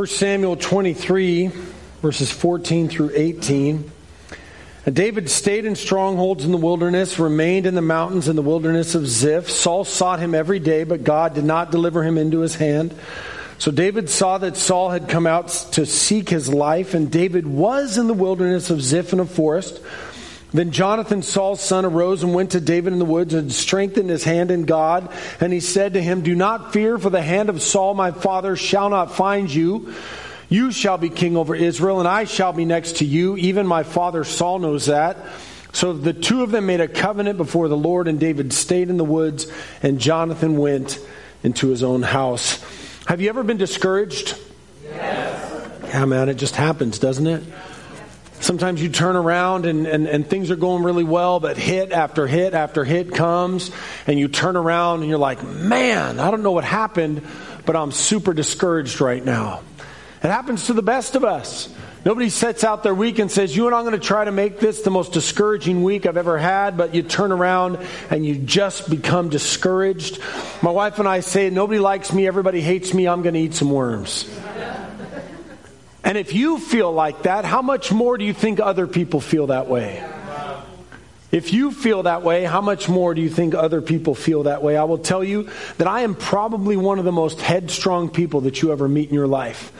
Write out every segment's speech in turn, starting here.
1 Samuel 23, verses 14 through 18. And David stayed in strongholds in the wilderness, remained in the mountains in the wilderness of Ziph. Saul sought him every day, but God did not deliver him into his hand. So David saw that Saul had come out to seek his life, and David was in the wilderness of Ziph in a forest. Then Jonathan, Saul's son, arose and went to David in the woods and strengthened his hand in God. And he said to him, Do not fear, for the hand of Saul my father shall not find you. You shall be king over Israel, and I shall be next to you. Even my father Saul knows that. So the two of them made a covenant before the Lord, and David stayed in the woods, and Jonathan went into his own house. Have you ever been discouraged? Yes. Yeah, man, it just happens, doesn't it? Sometimes you turn around and, and, and things are going really well, but hit after hit after hit comes, and you turn around and you're like, man, I don't know what happened, but I'm super discouraged right now. It happens to the best of us. Nobody sets out their week and says, You and I'm going to try to make this the most discouraging week I've ever had, but you turn around and you just become discouraged. My wife and I say, Nobody likes me, everybody hates me, I'm going to eat some worms. And if you feel like that, how much more do you think other people feel that way? If you feel that way, how much more do you think other people feel that way? I will tell you that I am probably one of the most headstrong people that you ever meet in your life.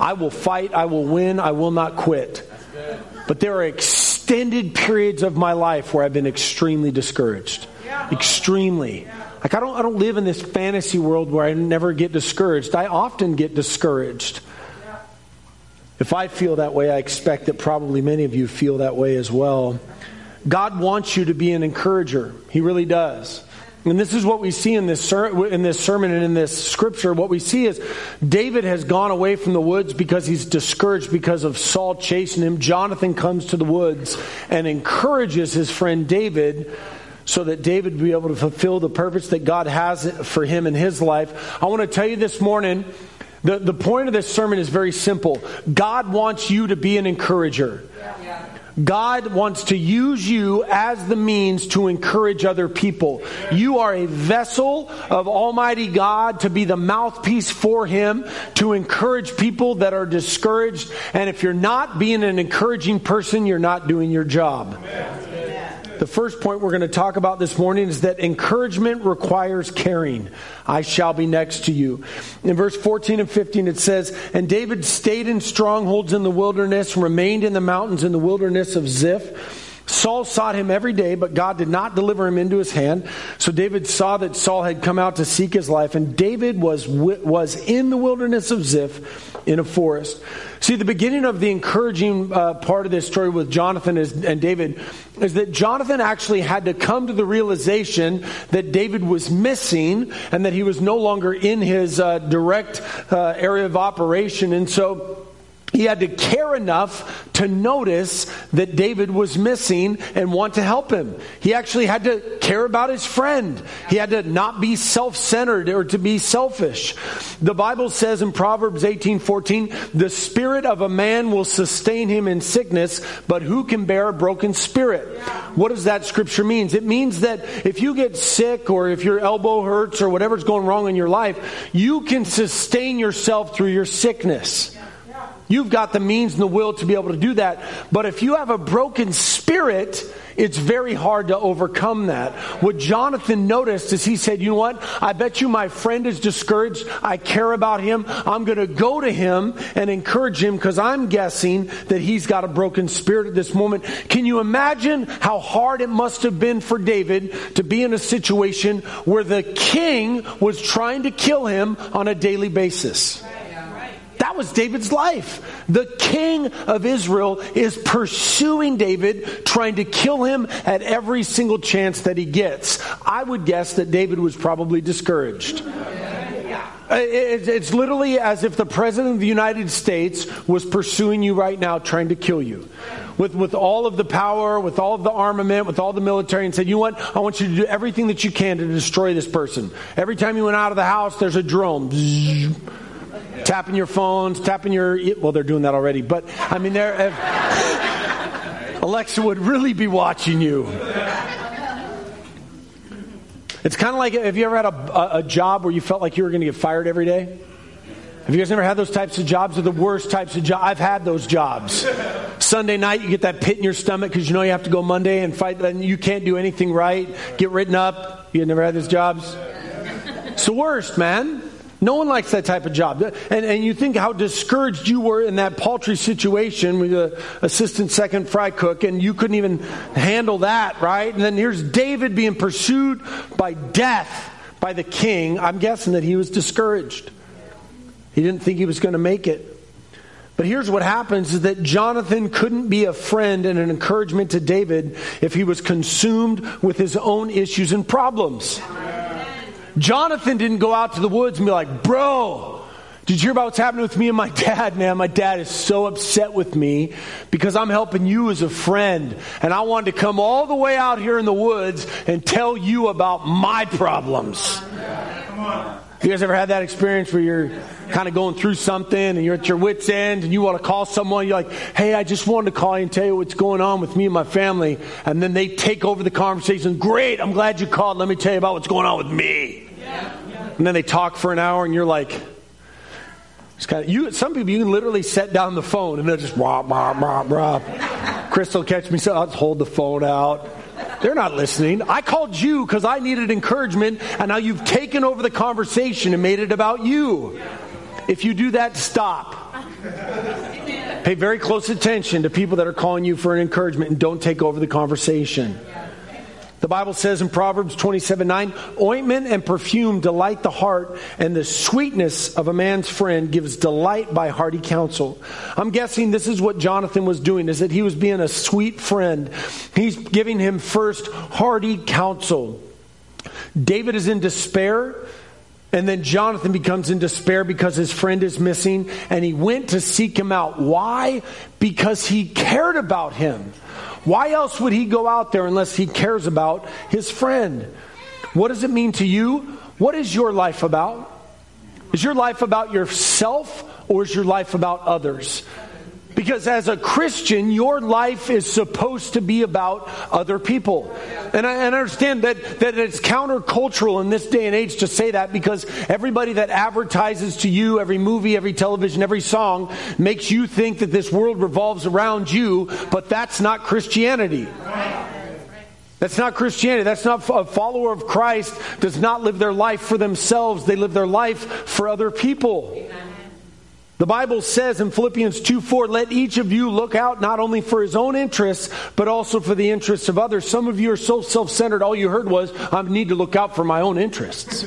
I will fight, I will win, I will not quit. But there are extended periods of my life where I've been extremely discouraged. Extremely. Like I don't I don't live in this fantasy world where I never get discouraged. I often get discouraged. If I feel that way, I expect that probably many of you feel that way as well. God wants you to be an encourager. He really does. And this is what we see in this, ser- in this sermon and in this scripture. What we see is David has gone away from the woods because he's discouraged because of Saul chasing him. Jonathan comes to the woods and encourages his friend David so that David would be able to fulfill the purpose that God has for him in his life. I want to tell you this morning the, the point of this sermon is very simple God wants you to be an encourager. God wants to use you as the means to encourage other people. You are a vessel of Almighty God to be the mouthpiece for Him, to encourage people that are discouraged. And if you're not being an encouraging person, you're not doing your job. Amen. The first point we're going to talk about this morning is that encouragement requires caring. I shall be next to you. In verse 14 and 15, it says, And David stayed in strongholds in the wilderness, remained in the mountains in the wilderness of Ziph. Saul sought him every day, but God did not deliver him into his hand. So David saw that Saul had come out to seek his life, and David was, was in the wilderness of Ziph in a forest. See, the beginning of the encouraging uh, part of this story with Jonathan is, and David is that Jonathan actually had to come to the realization that David was missing and that he was no longer in his uh, direct uh, area of operation. And so he had to care enough to notice that David was missing and want to help him. He actually had to care about his friend. He had to not be self-centered or to be selfish. The Bible says in Proverbs 18:14, "The spirit of a man will sustain him in sickness, but who can bear a broken spirit?" What does that scripture mean? It means that if you get sick or if your elbow hurts or whatever's going wrong in your life, you can sustain yourself through your sickness. You've got the means and the will to be able to do that. But if you have a broken spirit, it's very hard to overcome that. What Jonathan noticed is he said, You know what? I bet you my friend is discouraged. I care about him. I'm going to go to him and encourage him because I'm guessing that he's got a broken spirit at this moment. Can you imagine how hard it must have been for David to be in a situation where the king was trying to kill him on a daily basis? That was David's life. The king of Israel is pursuing David, trying to kill him at every single chance that he gets. I would guess that David was probably discouraged. Uh, it's literally as if the President of the United States was pursuing you right now, trying to kill you. With, with all of the power, with all of the armament, with all the military, and said, You want. I want you to do everything that you can to destroy this person. Every time you went out of the house, there's a drone tapping your phones, tapping your. Well, they're doing that already, but I mean, they're. Eh, Alexa would really be watching you. It's kind of like have you ever had a, a, a job where you felt like you were going to get fired every day? Have you guys ever had those types of jobs? They're the worst types of jobs. I've had those jobs. Sunday night, you get that pit in your stomach because you know you have to go Monday and fight, and you can't do anything right. Get written up. You never had those jobs? It's the worst, man. No one likes that type of job. And, and you think how discouraged you were in that paltry situation with the assistant second fry cook, and you couldn't even handle that, right? And then here's David being pursued by death by the king. I'm guessing that he was discouraged. He didn't think he was going to make it. But here's what happens is that Jonathan couldn't be a friend and an encouragement to David if he was consumed with his own issues and problems. Jonathan didn't go out to the woods and be like, Bro, did you hear about what's happening with me and my dad, man? My dad is so upset with me because I'm helping you as a friend. And I wanted to come all the way out here in the woods and tell you about my problems. You guys ever had that experience where you're kind of going through something and you're at your wits' end and you want to call someone? You're like, hey, I just wanted to call you and tell you what's going on with me and my family. And then they take over the conversation. Great, I'm glad you called. Let me tell you about what's going on with me. And then they talk for an hour and you're like, it's kind of, you, some people, you can literally set down the phone and they're just, rah, rah, rah, rah. Crystal catch me, so I'll hold the phone out. They're not listening. I called you because I needed encouragement, and now you've taken over the conversation and made it about you. If you do that, stop. Pay very close attention to people that are calling you for an encouragement and don't take over the conversation. The Bible says in Proverbs 27 9, ointment and perfume delight the heart, and the sweetness of a man's friend gives delight by hearty counsel. I'm guessing this is what Jonathan was doing, is that he was being a sweet friend. He's giving him first hearty counsel. David is in despair. And then Jonathan becomes in despair because his friend is missing, and he went to seek him out. Why? Because he cared about him. Why else would he go out there unless he cares about his friend? What does it mean to you? What is your life about? Is your life about yourself or is your life about others? Because as a Christian, your life is supposed to be about other people. And I, and I, understand that, that it's countercultural in this day and age to say that because everybody that advertises to you, every movie, every television, every song, makes you think that this world revolves around you, but that's not Christianity. That's not Christianity. That's not a follower of Christ does not live their life for themselves. They live their life for other people. Amen. The Bible says in Philippians 2 4, let each of you look out not only for his own interests, but also for the interests of others. Some of you are so self centered, all you heard was, I need to look out for my own interests.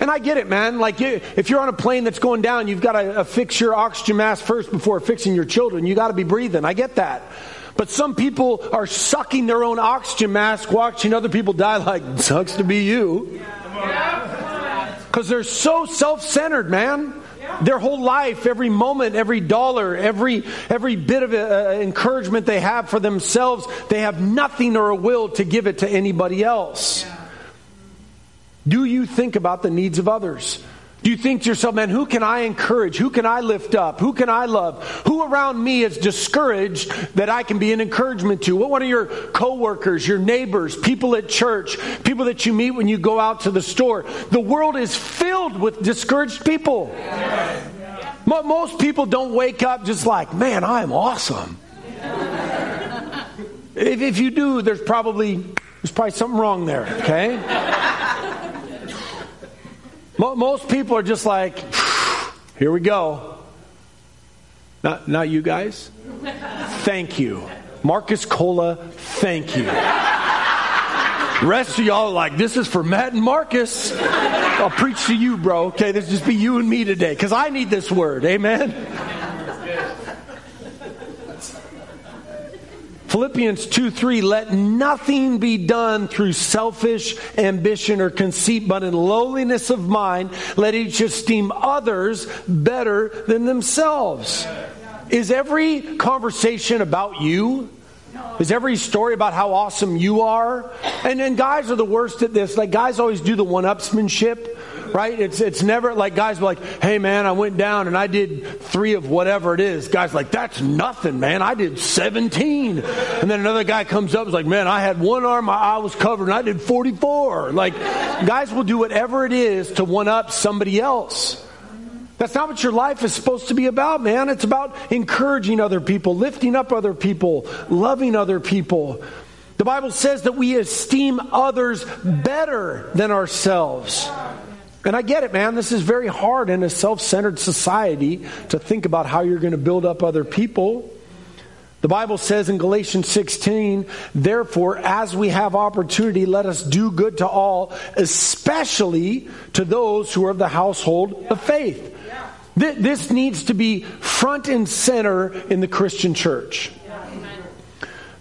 And I get it, man. Like, if you're on a plane that's going down, you've got to uh, fix your oxygen mask first before fixing your children. You got to be breathing. I get that. But some people are sucking their own oxygen mask, watching other people die like, sucks to be you. Because they're so self centered, man. Their whole life, every moment, every dollar, every, every bit of uh, encouragement they have for themselves, they have nothing or a will to give it to anybody else. Do you think about the needs of others? Do you think to yourself, man, who can I encourage? Who can I lift up? Who can I love? Who around me is discouraged that I can be an encouragement to? What one of your coworkers, your neighbors, people at church, people that you meet when you go out to the store? The world is filled with discouraged people. Most people don't wake up just like, man, I'm awesome. If, if you do, there's probably there's probably something wrong there. Okay. Most people are just like, here we go. Not, not you guys? Thank you. Marcus Cola, thank you. Rest of y'all are like, this is for Matt and Marcus. I'll preach to you, bro. Okay, this just be you and me today because I need this word. Amen. Philippians 2 3, let nothing be done through selfish ambition or conceit, but in lowliness of mind, let each esteem others better than themselves. Is every conversation about you? Is every story about how awesome you are? And then guys are the worst at this. Like guys always do the one upsmanship right? It's, it's never like guys like, hey man, I went down and I did three of whatever it is. Guys like, that's nothing, man. I did 17. And then another guy comes up and is like, man, I had one arm, my eye was covered and I did 44. Like, guys will do whatever it is to one up somebody else. That's not what your life is supposed to be about, man. It's about encouraging other people, lifting up other people, loving other people. The Bible says that we esteem others better than ourselves. And I get it, man. This is very hard in a self centered society to think about how you're going to build up other people. The Bible says in Galatians 16, therefore, as we have opportunity, let us do good to all, especially to those who are of the household of faith. This needs to be front and center in the Christian church.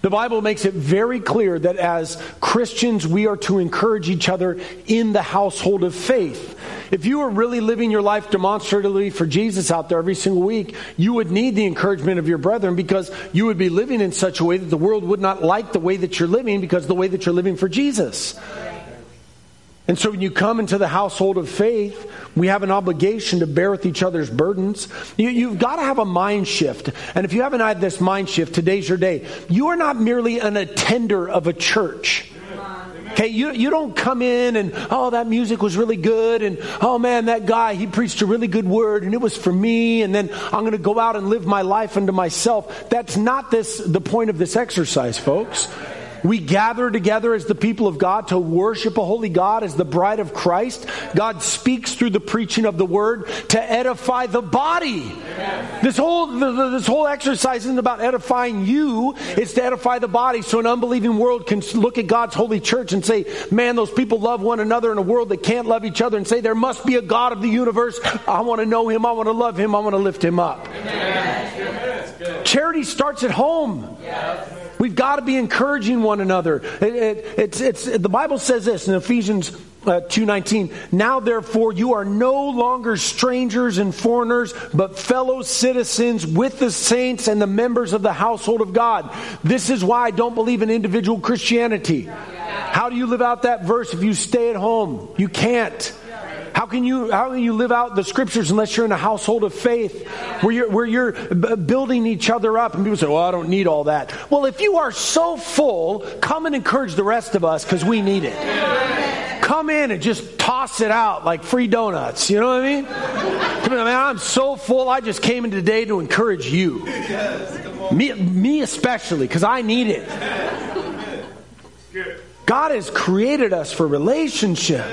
The Bible makes it very clear that as Christians, we are to encourage each other in the household of faith. If you were really living your life demonstratively for Jesus out there every single week, you would need the encouragement of your brethren because you would be living in such a way that the world would not like the way that you're living because the way that you're living for Jesus. And so when you come into the household of faith, we have an obligation to bear with each other's burdens. You, have got to have a mind shift. And if you haven't had this mind shift, today's your day. You are not merely an attender of a church. Okay, you, you don't come in and, oh, that music was really good, and oh man, that guy, he preached a really good word, and it was for me, and then I'm going to go out and live my life unto myself. That's not this, the point of this exercise, folks. We gather together as the people of God to worship a holy God as the bride of Christ. God speaks through the preaching of the word to edify the body. This whole this whole exercise isn't about edifying you, it's to edify the body so an unbelieving world can look at God's holy church and say, "Man, those people love one another in a world that can't love each other and say there must be a God of the universe. I want to know him, I want to love him, I want to lift him up." Charity starts at home. We've got to be encouraging one another. It, it, it's, it's, the Bible says this in Ephesians uh, 2.19 now therefore you are no longer strangers and foreigners but fellow citizens with the saints and the members of the household of god. This is why i don't believe in individual christianity. How do you live out that verse if you stay at home? You can't how can you how can you live out the scriptures unless you're in a household of faith where you're where you're building each other up? And people say, "Well, I don't need all that." Well, if you are so full, come and encourage the rest of us because we need it. Come in and just toss it out like free donuts. You know what I mean? Come on, man, I'm so full. I just came in today to encourage you. Me, me especially, because I need it. God has created us for relationship.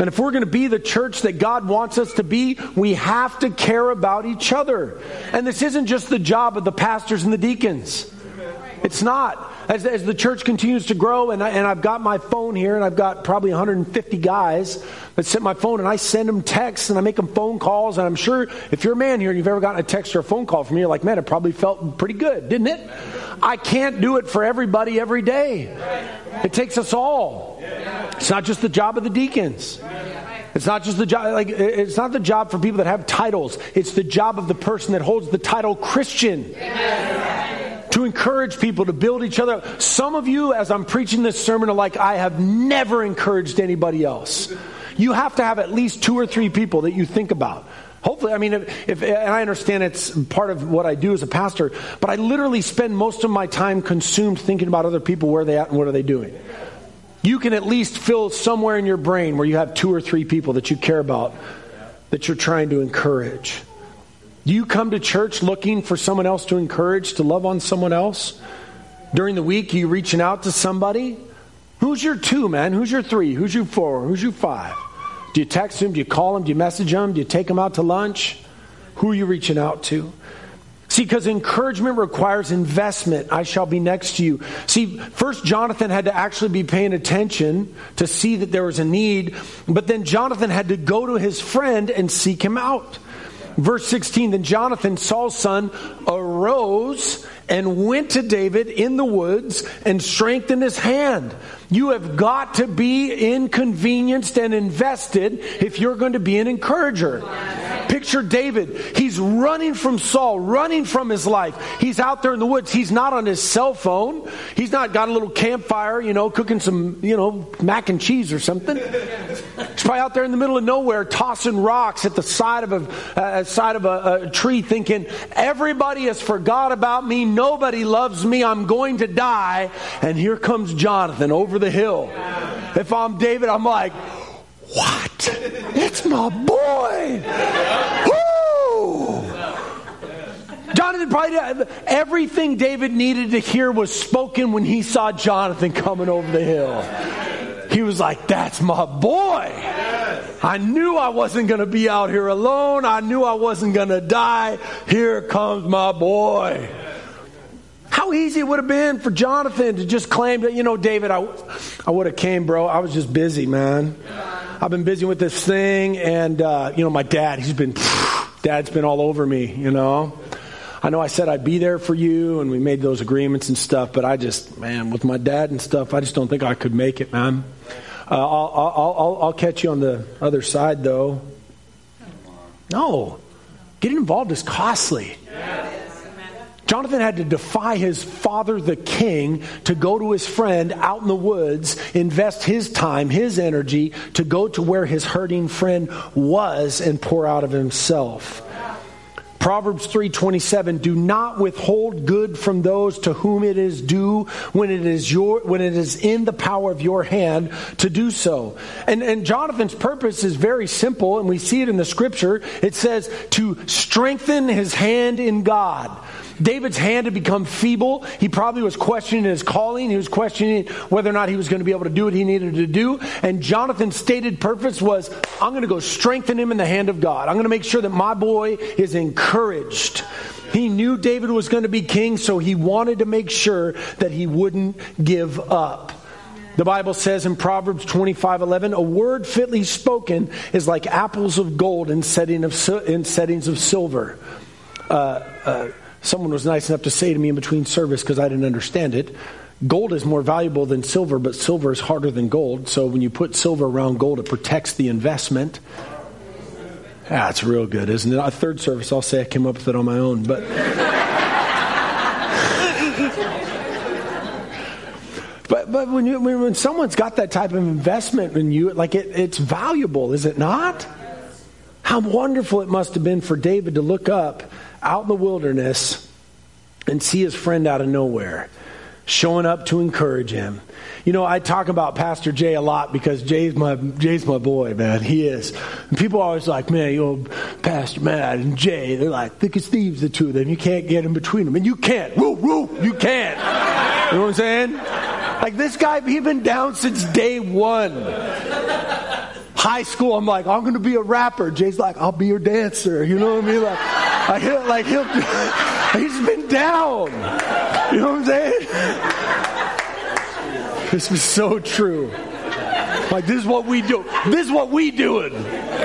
And if we're going to be the church that God wants us to be, we have to care about each other. And this isn't just the job of the pastors and the deacons. It's not. As, as the church continues to grow, and, I, and I've got my phone here, and I've got probably 150 guys that send my phone, and I send them texts, and I make them phone calls, and I'm sure if you're a man here and you've ever gotten a text or a phone call from me, you're like, man, it probably felt pretty good, didn't it? I can't do it for everybody every day. It takes us all. It's not just the job of the deacons. It's not just the job, like, it's not the job for people that have titles. It's the job of the person that holds the title Christian. To encourage people to build each other. Some of you, as I'm preaching this sermon, are like, I have never encouraged anybody else. You have to have at least two or three people that you think about. Hopefully, I mean, if, if, and I understand it's part of what I do as a pastor, but I literally spend most of my time consumed thinking about other people, where are they at and what are they doing. You can at least fill somewhere in your brain where you have two or three people that you care about that you're trying to encourage. Do you come to church looking for someone else to encourage, to love on someone else? During the week, are you reaching out to somebody? Who's your two, man? Who's your three? Who's your four? Who's your five? Do you text them? Do you call them? Do you message them? Do you take them out to lunch? Who are you reaching out to? See, because encouragement requires investment. I shall be next to you. See, first Jonathan had to actually be paying attention to see that there was a need, but then Jonathan had to go to his friend and seek him out. Verse 16 Then Jonathan, Saul's son, arose and went to David in the woods and strengthened his hand. You have got to be inconvenienced and invested if you're going to be an encourager. Picture David. He's running from Saul, running from his life. He's out there in the woods. He's not on his cell phone. He's not got a little campfire, you know, cooking some, you know, mac and cheese or something. He's probably out there in the middle of nowhere tossing rocks at the side of a, uh, side of a, a tree thinking, everybody has forgot about me. Nobody loves me. I'm going to die. And here comes Jonathan over the hill. If I'm David, I'm like, what? it's my boy. Jonathan probably uh, everything David needed to hear was spoken when he saw Jonathan coming over the hill. He was like, That's my boy. I knew I wasn't going to be out here alone. I knew I wasn't going to die. Here comes my boy. Easy it would have been for Jonathan to just claim that, you know, David, I, I would have came, bro. I was just busy, man. I've been busy with this thing, and, uh, you know, my dad, he's been, dad's been all over me, you know. I know I said I'd be there for you, and we made those agreements and stuff, but I just, man, with my dad and stuff, I just don't think I could make it, man. Uh, I'll, I'll, I'll, I'll catch you on the other side, though. No. Getting involved is costly. Jonathan had to defy his father, the king, to go to his friend out in the woods, invest his time, his energy to go to where his hurting friend was and pour out of himself. Proverbs 3:27 Do not withhold good from those to whom it is due when it is your when it is in the power of your hand to do so. And and Jonathan's purpose is very simple and we see it in the scripture. It says to strengthen his hand in God. David's hand had become feeble. He probably was questioning his calling. He was questioning whether or not he was going to be able to do what he needed to do. And Jonathan's stated purpose was I'm going to go strengthen him in the hand of God. I'm going to make sure that my boy is encouraged. He knew David was going to be king, so he wanted to make sure that he wouldn't give up. The Bible says in Proverbs 25 11, a word fitly spoken is like apples of gold in, setting of, in settings of silver. Uh, uh, Someone was nice enough to say to me in between service because I didn't understand it. Gold is more valuable than silver, but silver is harder than gold. So when you put silver around gold, it protects the investment. Ah, That's real good, isn't it? A third service, I'll say I came up with it on my own, but. but but when you when someone's got that type of investment in you, like it, it's valuable, is it not? How wonderful it must have been for David to look up out in the wilderness and see his friend out of nowhere showing up to encourage him. You know, I talk about Pastor Jay a lot because Jay's my Jay's my boy, man. He is. And people are always like, man, you know, Pastor Matt and Jay, they're like thick as thieves, the two of them. You can't get in between them. And you can't. Woo, woo, you can't. You know what I'm saying? Like this guy, he's been down since day one high school, I'm like, I'm going to be a rapper. Jay's like, I'll be your dancer. You know what I mean? Like, I hear, like he'll, he's been down. You know what I'm saying? This is so true. Like this is what we do. This is what we doing.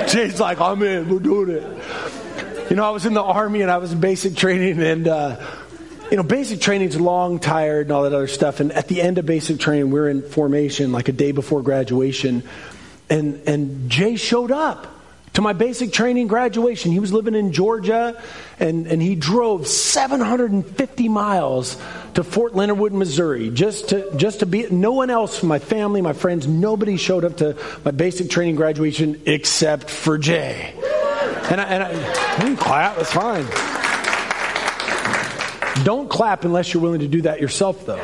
Jay's like, I'm in. We're doing it. You know, I was in the army and I was in basic training and. Uh, you know, basic training's long, tired, and all that other stuff. And at the end of basic training, we're in formation, like a day before graduation and, and Jay showed up to my basic training graduation. He was living in Georgia, and, and he drove 750 miles to Fort Leonard Wood, Missouri, just to, just to be. No one else, my family, my friends, nobody showed up to my basic training graduation except for Jay. And I, and I clap, that's fine. Don't clap unless you're willing to do that yourself, though.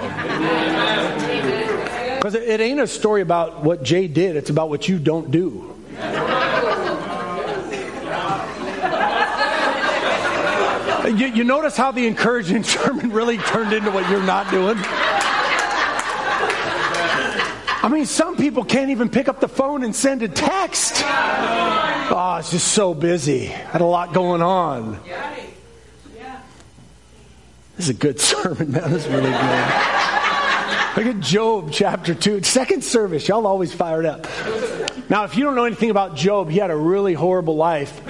Because it ain't a story about what Jay did, it's about what you don't do. You, you, notice how the encouraging sermon really turned into what you're not doing? I mean, some people can't even pick up the phone and send a text. Oh, it's just so busy. Had a lot going on. This is a good sermon, man. This is really good. Look at Job chapter 2. Second service. Y'all always fired up. Now, if you don't know anything about Job, he had a really horrible life.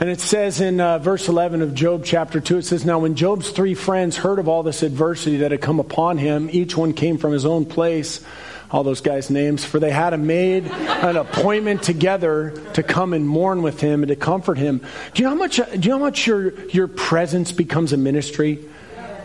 And it says in uh, verse 11 of Job chapter 2, it says, Now when Job's three friends heard of all this adversity that had come upon him, each one came from his own place, all those guys' names, for they had made an appointment together to come and mourn with him and to comfort him. Do you know how much, do you know how much your, your presence becomes a ministry?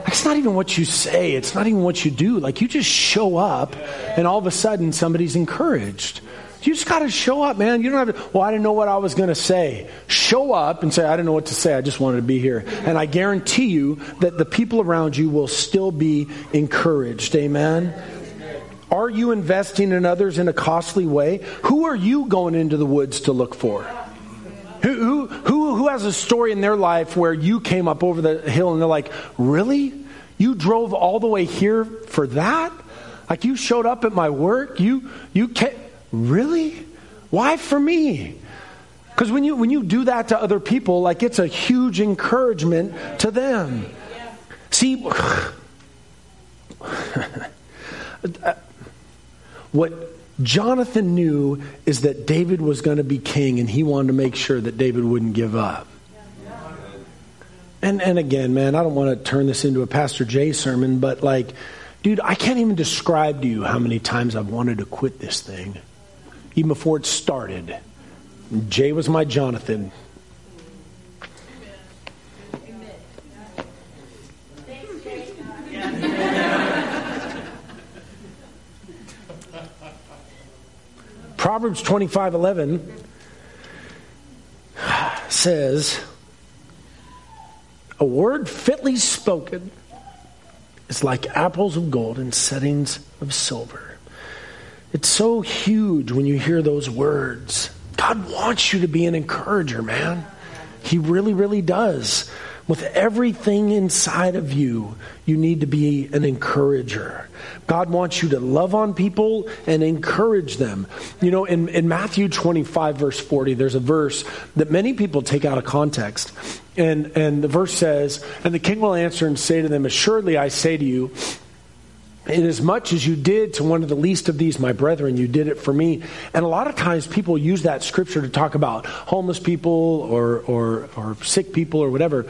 It's not even what you say, it's not even what you do. Like you just show up and all of a sudden somebody's encouraged. You just got to show up, man. You don't have to, well, I didn't know what I was going to say. Show up and say, I didn't know what to say. I just wanted to be here. And I guarantee you that the people around you will still be encouraged. Amen. Are you investing in others in a costly way? Who are you going into the woods to look for? Who, who, who, who has a story in their life where you came up over the hill and they're like, Really? You drove all the way here for that? Like you showed up at my work? You, you came, really? Why for me? Because when you, when you do that to other people, like it's a huge encouragement to them. See, what Jonathan knew is that David was going to be king, and he wanted to make sure that David wouldn't give up. And, and again, man, I don't want to turn this into a Pastor Jay sermon, but like, dude, I can't even describe to you how many times I've wanted to quit this thing, even before it started. Jay was my Jonathan. Proverbs 25 11 says, A word fitly spoken is like apples of gold in settings of silver. It's so huge when you hear those words. God wants you to be an encourager, man. He really, really does. With everything inside of you, you need to be an encourager. God wants you to love on people and encourage them. You know, in, in Matthew 25, verse 40, there's a verse that many people take out of context. And, and the verse says, And the king will answer and say to them, Assuredly I say to you, Inasmuch as much as you did to one of the least of these, my brethren, you did it for me. And a lot of times people use that scripture to talk about homeless people or, or, or sick people or whatever.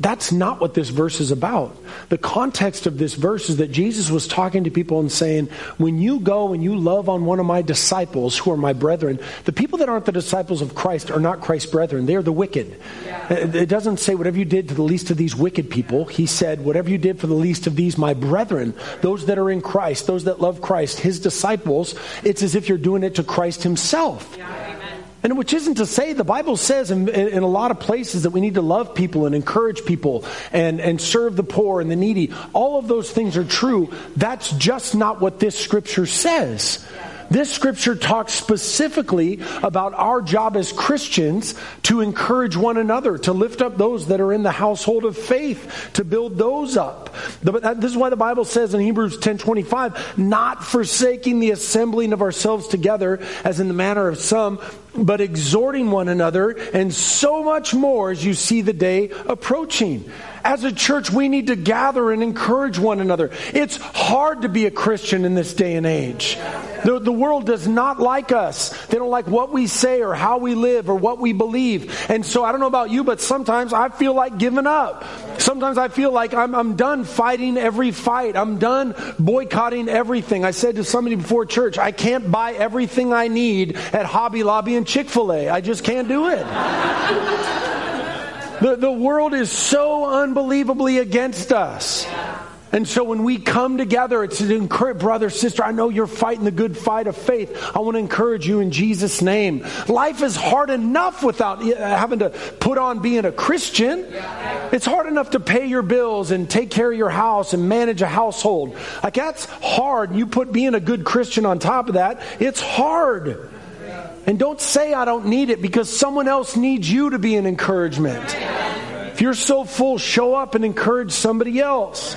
That's not what this verse is about. The context of this verse is that Jesus was talking to people and saying, When you go and you love on one of my disciples, who are my brethren, the people that aren't the disciples of Christ are not Christ's brethren. They are the wicked. Yeah. It doesn't say, Whatever you did to the least of these wicked people. He said, Whatever you did for the least of these, my brethren, those that are in Christ, those that love Christ, his disciples, it's as if you're doing it to Christ himself. Yeah. And which isn't to say, the Bible says in, in, a lot of places that we need to love people and encourage people and, and serve the poor and the needy. All of those things are true. That's just not what this scripture says. This scripture talks specifically about our job as Christians to encourage one another, to lift up those that are in the household of faith, to build those up. This is why the Bible says in Hebrews 10:25, not forsaking the assembling of ourselves together as in the manner of some, but exhorting one another, and so much more as you see the day approaching. As a church, we need to gather and encourage one another. It's hard to be a Christian in this day and age. The, the world does not like us. They don't like what we say or how we live or what we believe. And so I don't know about you, but sometimes I feel like giving up. Sometimes I feel like I'm, I'm done fighting every fight. I'm done boycotting everything. I said to somebody before church, I can't buy everything I need at Hobby Lobby and Chick fil A. I just can't do it. The, the world is so unbelievably against us. And so when we come together, it's to encourage, brother, sister, I know you're fighting the good fight of faith. I want to encourage you in Jesus' name. Life is hard enough without uh, having to put on being a Christian. It's hard enough to pay your bills and take care of your house and manage a household. Like that's hard. You put being a good Christian on top of that, it's hard. And don't say I don't need it because someone else needs you to be an encouragement. If you're so full, show up and encourage somebody else.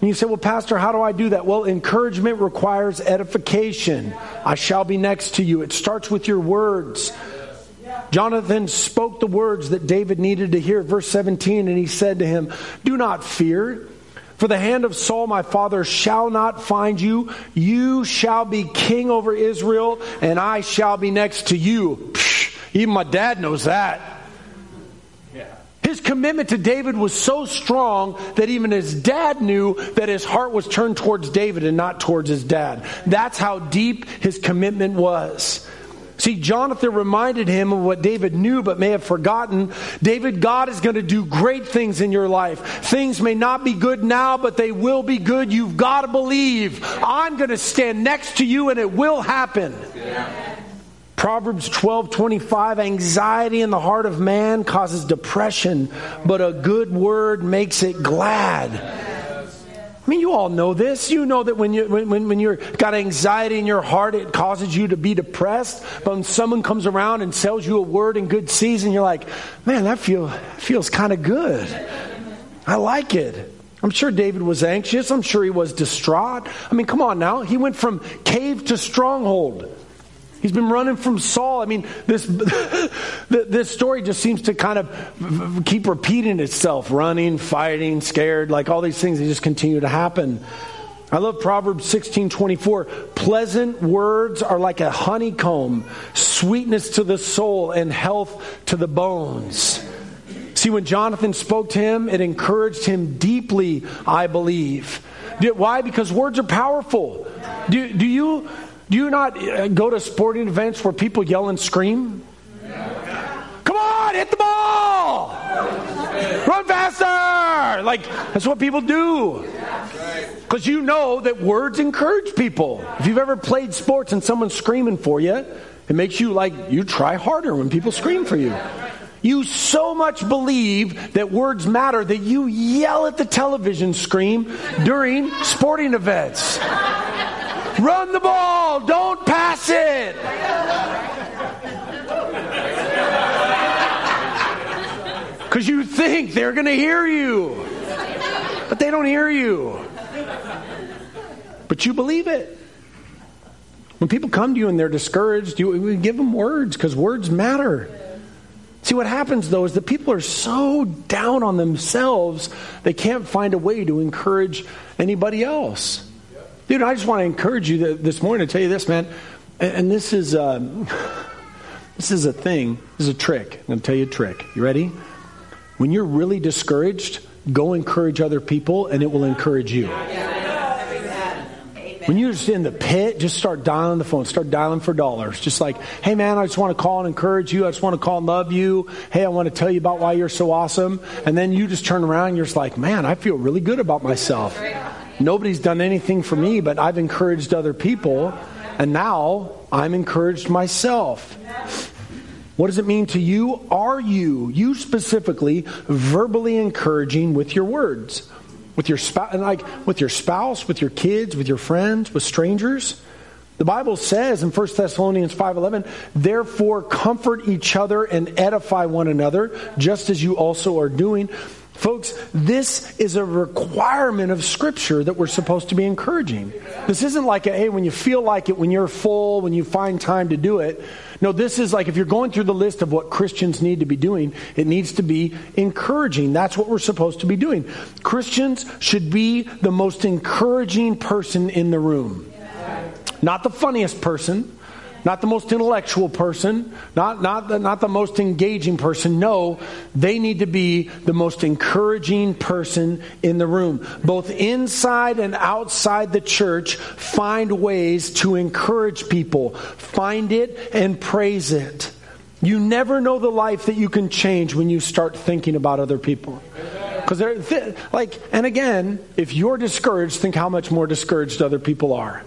And you say, Well, Pastor, how do I do that? Well, encouragement requires edification. I shall be next to you. It starts with your words. Jonathan spoke the words that David needed to hear. Verse 17, and he said to him, Do not fear. For the hand of Saul my father shall not find you. You shall be king over Israel, and I shall be next to you. Psh, even my dad knows that. His commitment to David was so strong that even his dad knew that his heart was turned towards David and not towards his dad. That's how deep his commitment was. See, Jonathan reminded him of what David knew but may have forgotten. David, God is going to do great things in your life. Things may not be good now, but they will be good. You've got to believe. I'm going to stand next to you and it will happen. Proverbs 12 25, anxiety in the heart of man causes depression, but a good word makes it glad. I mean, you all know this. You know that when you when, when you're got anxiety in your heart, it causes you to be depressed. But when someone comes around and tells you a word in good season, you're like, man, that feel feels kind of good. I like it. I'm sure David was anxious. I'm sure he was distraught. I mean, come on now. He went from cave to stronghold. He's been running from Saul. I mean, this this story just seems to kind of keep repeating itself running, fighting, scared, like all these things, they just continue to happen. I love Proverbs 16 24. Pleasant words are like a honeycomb, sweetness to the soul, and health to the bones. See, when Jonathan spoke to him, it encouraged him deeply, I believe. Why? Because words are powerful. Do, do you do you not uh, go to sporting events where people yell and scream? Come on, hit the ball! Run faster! Like, that's what people do. Because you know that words encourage people. If you've ever played sports and someone's screaming for you, it makes you like, you try harder when people scream for you. You so much believe that words matter that you yell at the television screen during sporting events. Run the ball. Don't pass it. Because you think they're going to hear you, but they don't hear you. But you believe it. When people come to you and they're discouraged, you give them words because words matter. See, what happens though is that people are so down on themselves, they can't find a way to encourage anybody else. Dude, I just want to encourage you this morning to tell you this, man. And, this is um, this is a thing. This is a trick. I'm going to tell you a trick. You ready? When you're really discouraged, go encourage other people, and it will encourage you. When you're just in the pit, just start dialing the phone. Start dialing for dollars. Just like, hey man, I just want to call and encourage you. I just want to call and love you. Hey, I want to tell you about why you're so awesome. And then you just turn around and you're just like, man, I feel really good about myself. Nobody's done anything for me, but I've encouraged other people, and now I'm encouraged myself. What does it mean to you? Are you, you specifically, verbally encouraging with your words? With your spouse, like with your spouse, with your kids, with your friends, with strangers? The Bible says in 1 Thessalonians 5:11, "Therefore comfort each other and edify one another, just as you also are doing." Folks, this is a requirement of Scripture that we're supposed to be encouraging. This isn't like, a, hey, when you feel like it, when you're full, when you find time to do it. No, this is like if you're going through the list of what Christians need to be doing, it needs to be encouraging. That's what we're supposed to be doing. Christians should be the most encouraging person in the room. Not the funniest person, not the most intellectual person, not, not, the, not the most engaging person. No, they need to be the most encouraging person in the room. Both inside and outside the church, find ways to encourage people. Find it and praise it. You never know the life that you can change when you start thinking about other people. Because they're like, and again, if you're discouraged, think how much more discouraged other people are.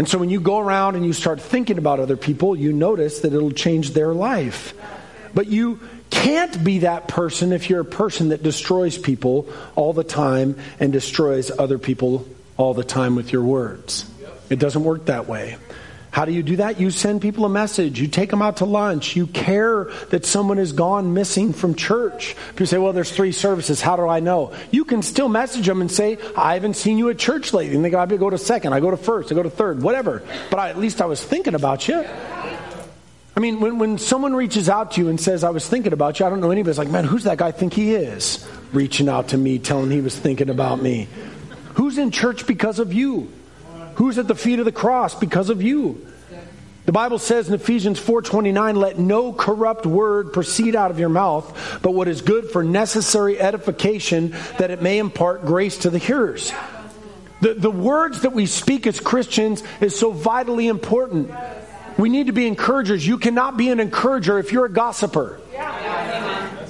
And so when you go around and you start thinking about other people, you notice that it'll change their life. But you can't be that person if you're a person that destroys people all the time and destroys other people all the time with your words. It doesn't work that way. How do you do that? You send people a message. You take them out to lunch. You care that someone has gone missing from church. People say, well, there's three services. How do I know? You can still message them and say, I haven't seen you at church lately. And they go, I go to second. I go to first. I go to third. Whatever. But I, at least I was thinking about you. I mean, when, when someone reaches out to you and says, I was thinking about you, I don't know anybody. It's like, man, who's that guy I think he is? Reaching out to me, telling he was thinking about me. Who's in church because of you? Who's at the feet of the cross because of you? The Bible says in Ephesians 4:29, "Let no corrupt word proceed out of your mouth, but what is good for necessary edification, that it may impart grace to the hearers." The, the words that we speak as Christians is so vitally important. We need to be encouragers. You cannot be an encourager if you're a gossiper.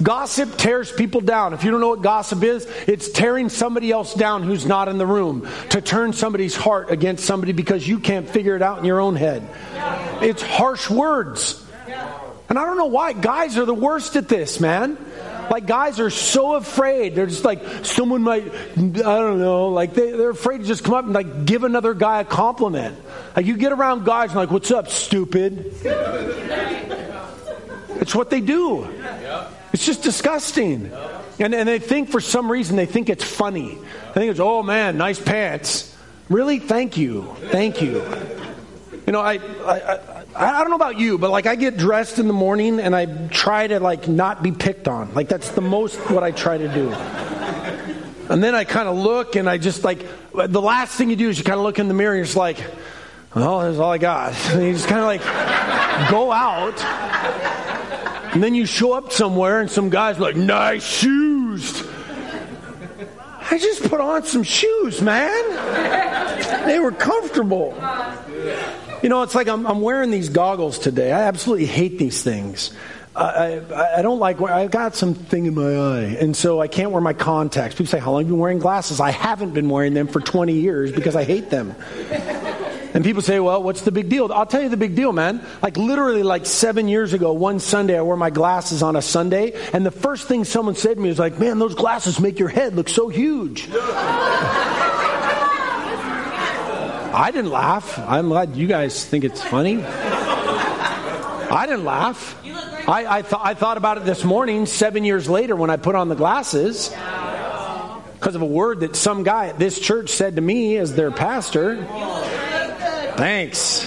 Gossip tears people down. If you don't know what gossip is, it's tearing somebody else down who's not in the room to turn somebody's heart against somebody because you can't figure it out in your own head. It's harsh words. And I don't know why. Guys are the worst at this, man. Like guys are so afraid. They're just like someone might, I don't know, like they, they're afraid to just come up and like give another guy a compliment. Like you get around guys and like, what's up, stupid? It's what they do. It's just disgusting. And, and they think for some reason they think it's funny. I think it's, oh man, nice pants. Really? Thank you. Thank you. You know, I, I, I, I don't know about you, but like I get dressed in the morning and I try to like not be picked on. Like that's the most what I try to do. And then I kind of look and I just like, the last thing you do is you kind of look in the mirror and you're just like, well, that's all I got. And you just kind of like go out. And then you show up somewhere and some guy's like, nice shoes. I just put on some shoes, man. They were comfortable. You know, it's like I'm, I'm wearing these goggles today. I absolutely hate these things. I, I, I, don't like, I've got something in my eye, and so I can't wear my contacts. People say, How long have you been wearing glasses? I haven't been wearing them for 20 years because I hate them. And people say, well, what's the big deal? I'll tell you the big deal, man. Like literally like seven years ago, one Sunday, I wore my glasses on a Sunday, and the first thing someone said to me was like, man, those glasses make your head look so huge. I didn't laugh. I'm glad you guys think it's funny. I didn't laugh. I, I, th- I thought about it this morning, seven years later, when I put on the glasses, because of a word that some guy at this church said to me as their pastor. Thanks.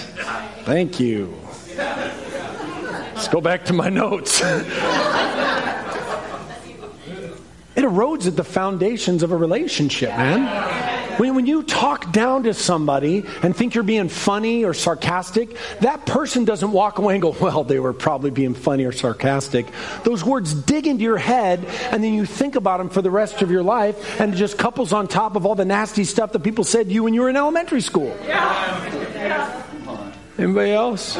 Thank you. Let's go back to my notes. it erodes at the foundations of a relationship, man. When, when you talk down to somebody and think you're being funny or sarcastic, that person doesn't walk away and go, well, they were probably being funny or sarcastic. Those words dig into your head, and then you think about them for the rest of your life, and it just couples on top of all the nasty stuff that people said to you when you were in elementary school. Yeah. Anybody else?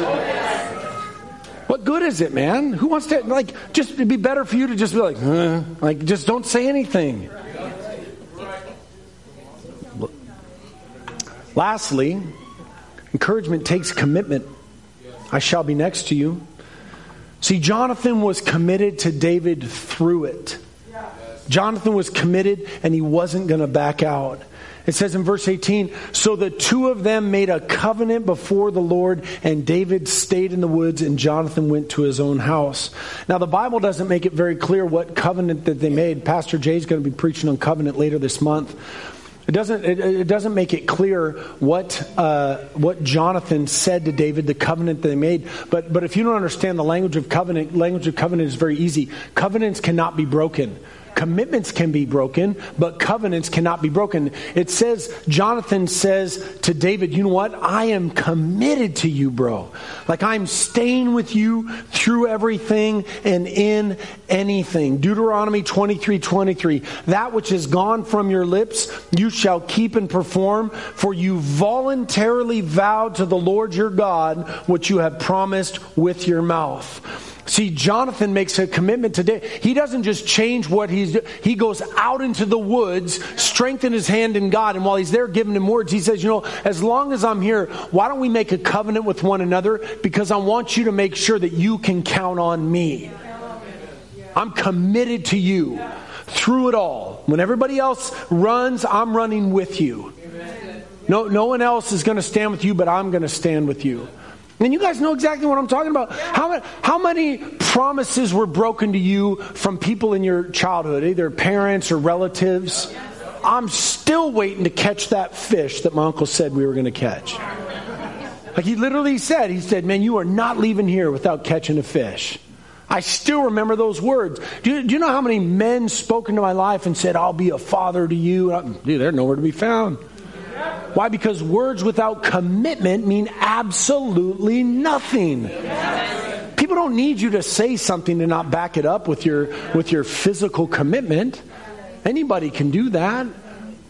What good is it, man? Who wants to, like, just, it'd be better for you to just be like, huh? like, just don't say anything. Lastly, encouragement takes commitment. I shall be next to you. See, Jonathan was committed to David through it. Jonathan was committed and he wasn't going to back out. It says in verse 18 So the two of them made a covenant before the Lord, and David stayed in the woods, and Jonathan went to his own house. Now, the Bible doesn't make it very clear what covenant that they made. Pastor Jay's going to be preaching on covenant later this month. It doesn't, it, it, doesn't make it clear what, uh, what Jonathan said to David, the covenant they made. But, but if you don't understand the language of covenant, language of covenant is very easy. Covenants cannot be broken. Commitments can be broken, but covenants cannot be broken. It says, Jonathan says to David, You know what? I am committed to you, bro. Like I'm staying with you through everything and in anything. Deuteronomy 23 23. That which is gone from your lips, you shall keep and perform, for you voluntarily vowed to the Lord your God what you have promised with your mouth. See, Jonathan makes a commitment today. He doesn't just change what he's doing. He goes out into the woods, strengthen his hand in God, and while he's there giving him words, he says, you know, as long as I'm here, why don't we make a covenant with one another? Because I want you to make sure that you can count on me. I'm committed to you through it all. When everybody else runs, I'm running with you. No, no one else is going to stand with you, but I'm going to stand with you. And you guys know exactly what I'm talking about. How, how many promises were broken to you from people in your childhood, either parents or relatives? I'm still waiting to catch that fish that my uncle said we were going to catch. Like he literally said, he said, Man, you are not leaving here without catching a fish. I still remember those words. Do you, do you know how many men spoke into my life and said, I'll be a father to you? Dude, they're nowhere to be found. Why? Because words without commitment mean absolutely nothing. People don't need you to say something to not back it up with your with your physical commitment. Anybody can do that.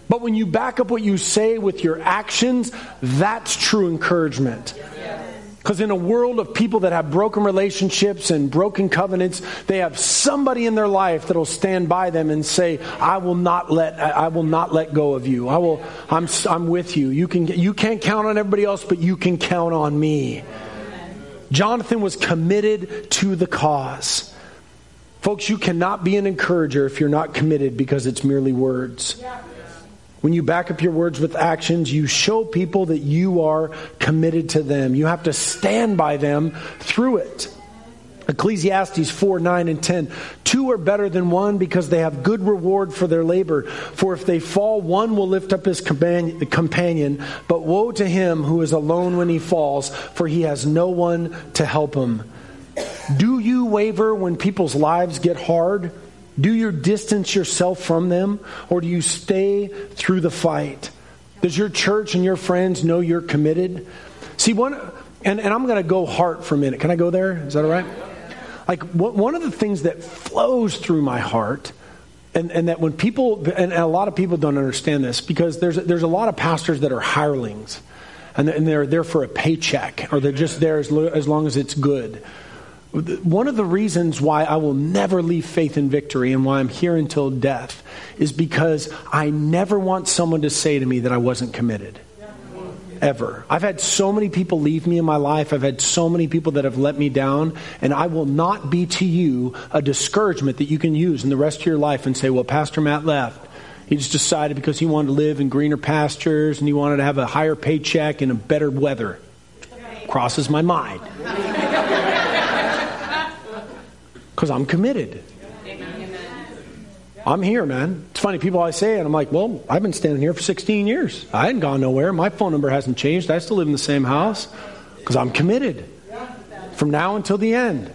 But when you back up what you say with your actions, that's true encouragement. Because in a world of people that have broken relationships and broken covenants, they have somebody in their life that'll stand by them and say, "I will not let I will not let go of you. I will I'm I'm with you. You can you can't count on everybody else, but you can count on me." Jonathan was committed to the cause. Folks, you cannot be an encourager if you're not committed because it's merely words. When you back up your words with actions, you show people that you are committed to them. You have to stand by them through it. Ecclesiastes 4 9 and 10. Two are better than one because they have good reward for their labor. For if they fall, one will lift up his companion. But woe to him who is alone when he falls, for he has no one to help him. Do you waver when people's lives get hard? Do you distance yourself from them? Or do you stay through the fight? Does your church and your friends know you're committed? See, one, and, and I'm going to go heart for a minute. Can I go there? Is that all right? Like, one of the things that flows through my heart, and, and that when people, and a lot of people don't understand this, because there's, there's a lot of pastors that are hirelings, and they're there for a paycheck, or they're just there as, as long as it's good. One of the reasons why I will never leave faith in victory and why I'm here until death is because I never want someone to say to me that I wasn't committed. Ever. I've had so many people leave me in my life. I've had so many people that have let me down. And I will not be to you a discouragement that you can use in the rest of your life and say, well, Pastor Matt left. He just decided because he wanted to live in greener pastures and he wanted to have a higher paycheck and a better weather. Crosses my mind because I'm committed. I'm here, man. It's funny, people always say it, I'm like, well, I've been standing here for 16 years. I hadn't gone nowhere. My phone number hasn't changed. I still live in the same house because I'm committed from now until the end.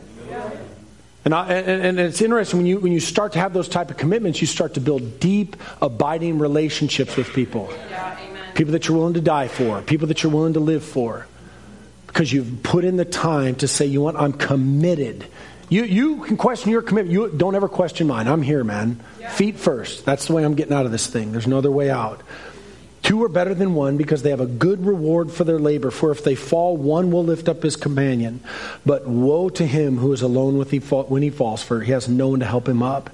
And, I, and, and, it's interesting when you, when you start to have those type of commitments, you start to build deep, abiding relationships with people. People that you're willing to die for, people that you're willing to live for. Because you've put in the time to say, you what, I'm committed you, you can question your commitment. You don't ever question mine. I'm here, man. Yeah. Feet first. That's the way I'm getting out of this thing. There's no other way out. Two are better than one because they have a good reward for their labor. For if they fall, one will lift up his companion. But woe to him who is alone with he when he falls, for he has no one to help him up.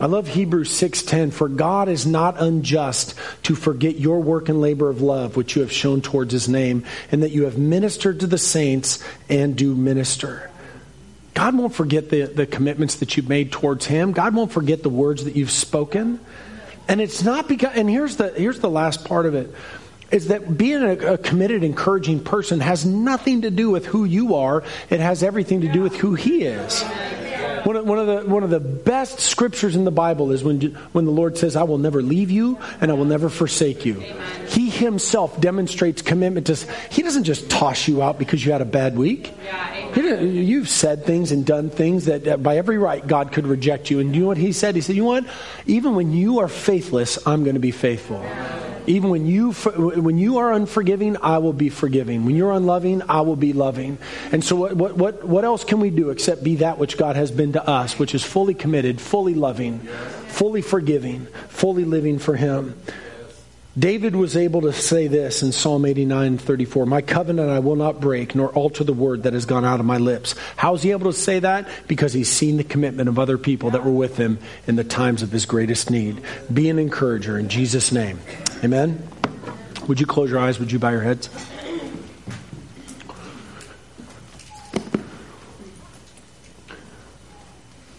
I love Hebrews 6:10 for God is not unjust to forget your work and labor of love which you have shown towards his name and that you have ministered to the saints and do minister. God won't forget the, the commitments that you've made towards Him. God won't forget the words that you've spoken. And it's not because, and here's the, here's the last part of it is that being a, a, committed, encouraging person has nothing to do with who you are. It has everything to do with who He is. One of, one of, the, one of the best scriptures in the Bible is when, when the Lord says, I will never leave you and I will never forsake you. He himself demonstrates commitment to, he doesn't just toss you out because you had a bad week. You've said things and done things that by every right God could reject you. And you know what he said? He said, you know what? Even when you are faithless, I'm going to be faithful. Even when you, when you are unforgiving, I will be forgiving. When you're unloving, I will be loving. And so, what, what, what else can we do except be that which God has been to us, which is fully committed, fully loving, fully forgiving, fully living for Him? David was able to say this in Psalm 89 34 My covenant I will not break, nor alter the word that has gone out of my lips. How is he able to say that? Because he's seen the commitment of other people that were with him in the times of his greatest need. Be an encourager in Jesus' name. Amen. Would you close your eyes? Would you bow your heads?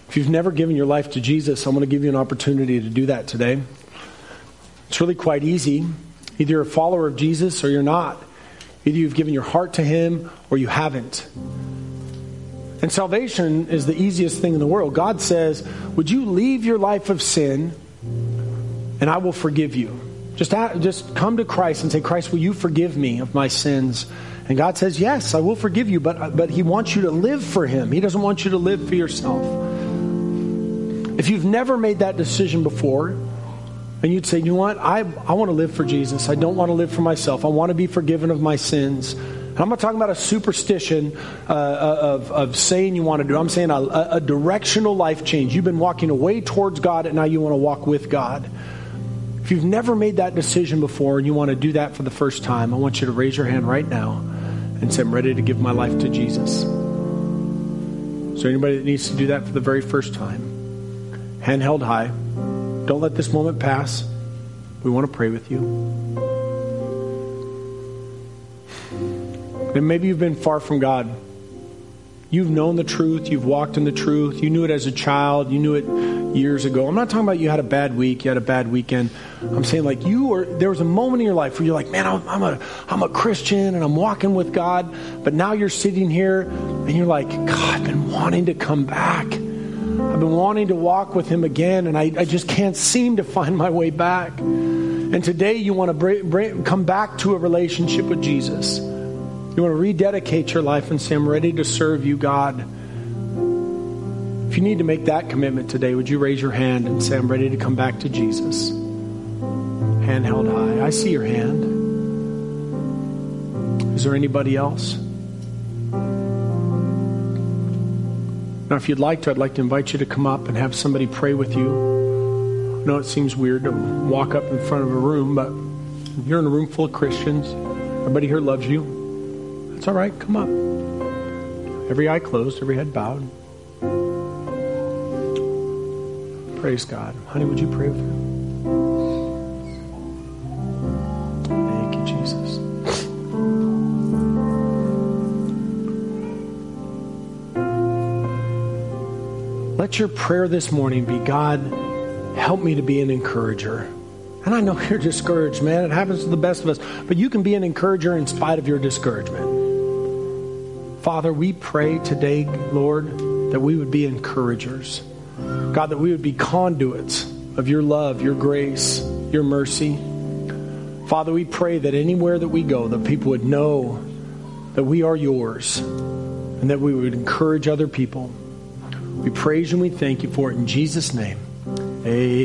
If you've never given your life to Jesus, I'm going to give you an opportunity to do that today. It's really quite easy. Either you're a follower of Jesus or you're not. Either you've given your heart to Him or you haven't. And salvation is the easiest thing in the world. God says, Would you leave your life of sin and I will forgive you? Just, just come to Christ and say, Christ, will you forgive me of my sins? And God says, Yes, I will forgive you, but, but He wants you to live for Him. He doesn't want you to live for yourself. If you've never made that decision before, and you'd say, you know what? I, I want to live for Jesus. I don't want to live for myself. I want to be forgiven of my sins. And I'm not talking about a superstition uh, uh, of, of saying you want to do. I'm saying a, a directional life change. You've been walking away towards God, and now you want to walk with God. If you've never made that decision before and you want to do that for the first time, I want you to raise your hand right now and say, I'm ready to give my life to Jesus. There anybody that needs to do that for the very first time? Hand held high. Don't let this moment pass. We want to pray with you. And maybe you've been far from God. You've known the truth. You've walked in the truth. You knew it as a child. You knew it years ago. I'm not talking about you had a bad week. You had a bad weekend. I'm saying like you were. There was a moment in your life where you're like, man, I'm, I'm a I'm a Christian and I'm walking with God. But now you're sitting here and you're like, God, I've been wanting to come back. I've been wanting to walk with Him again, and I, I just can't seem to find my way back. And today you want to bring, bring, come back to a relationship with Jesus. You want to rededicate your life and say, I'm ready to serve you, God. If you need to make that commitment today, would you raise your hand and say, I'm ready to come back to Jesus? Hand held high. I see your hand. Is there anybody else? Now, if you'd like to, I'd like to invite you to come up and have somebody pray with you. I know it seems weird to walk up in front of a room, but you're in a room full of Christians. Everybody here loves you. That's all right. Come up. Every eye closed, every head bowed. Praise God. Honey, would you pray with me? Let your prayer this morning be God, help me to be an encourager. And I know you're discouraged, man. It happens to the best of us. But you can be an encourager in spite of your discouragement. Father, we pray today, Lord, that we would be encouragers. God, that we would be conduits of your love, your grace, your mercy. Father, we pray that anywhere that we go, that people would know that we are yours and that we would encourage other people. We praise and we thank you for it in Jesus' name. Amen.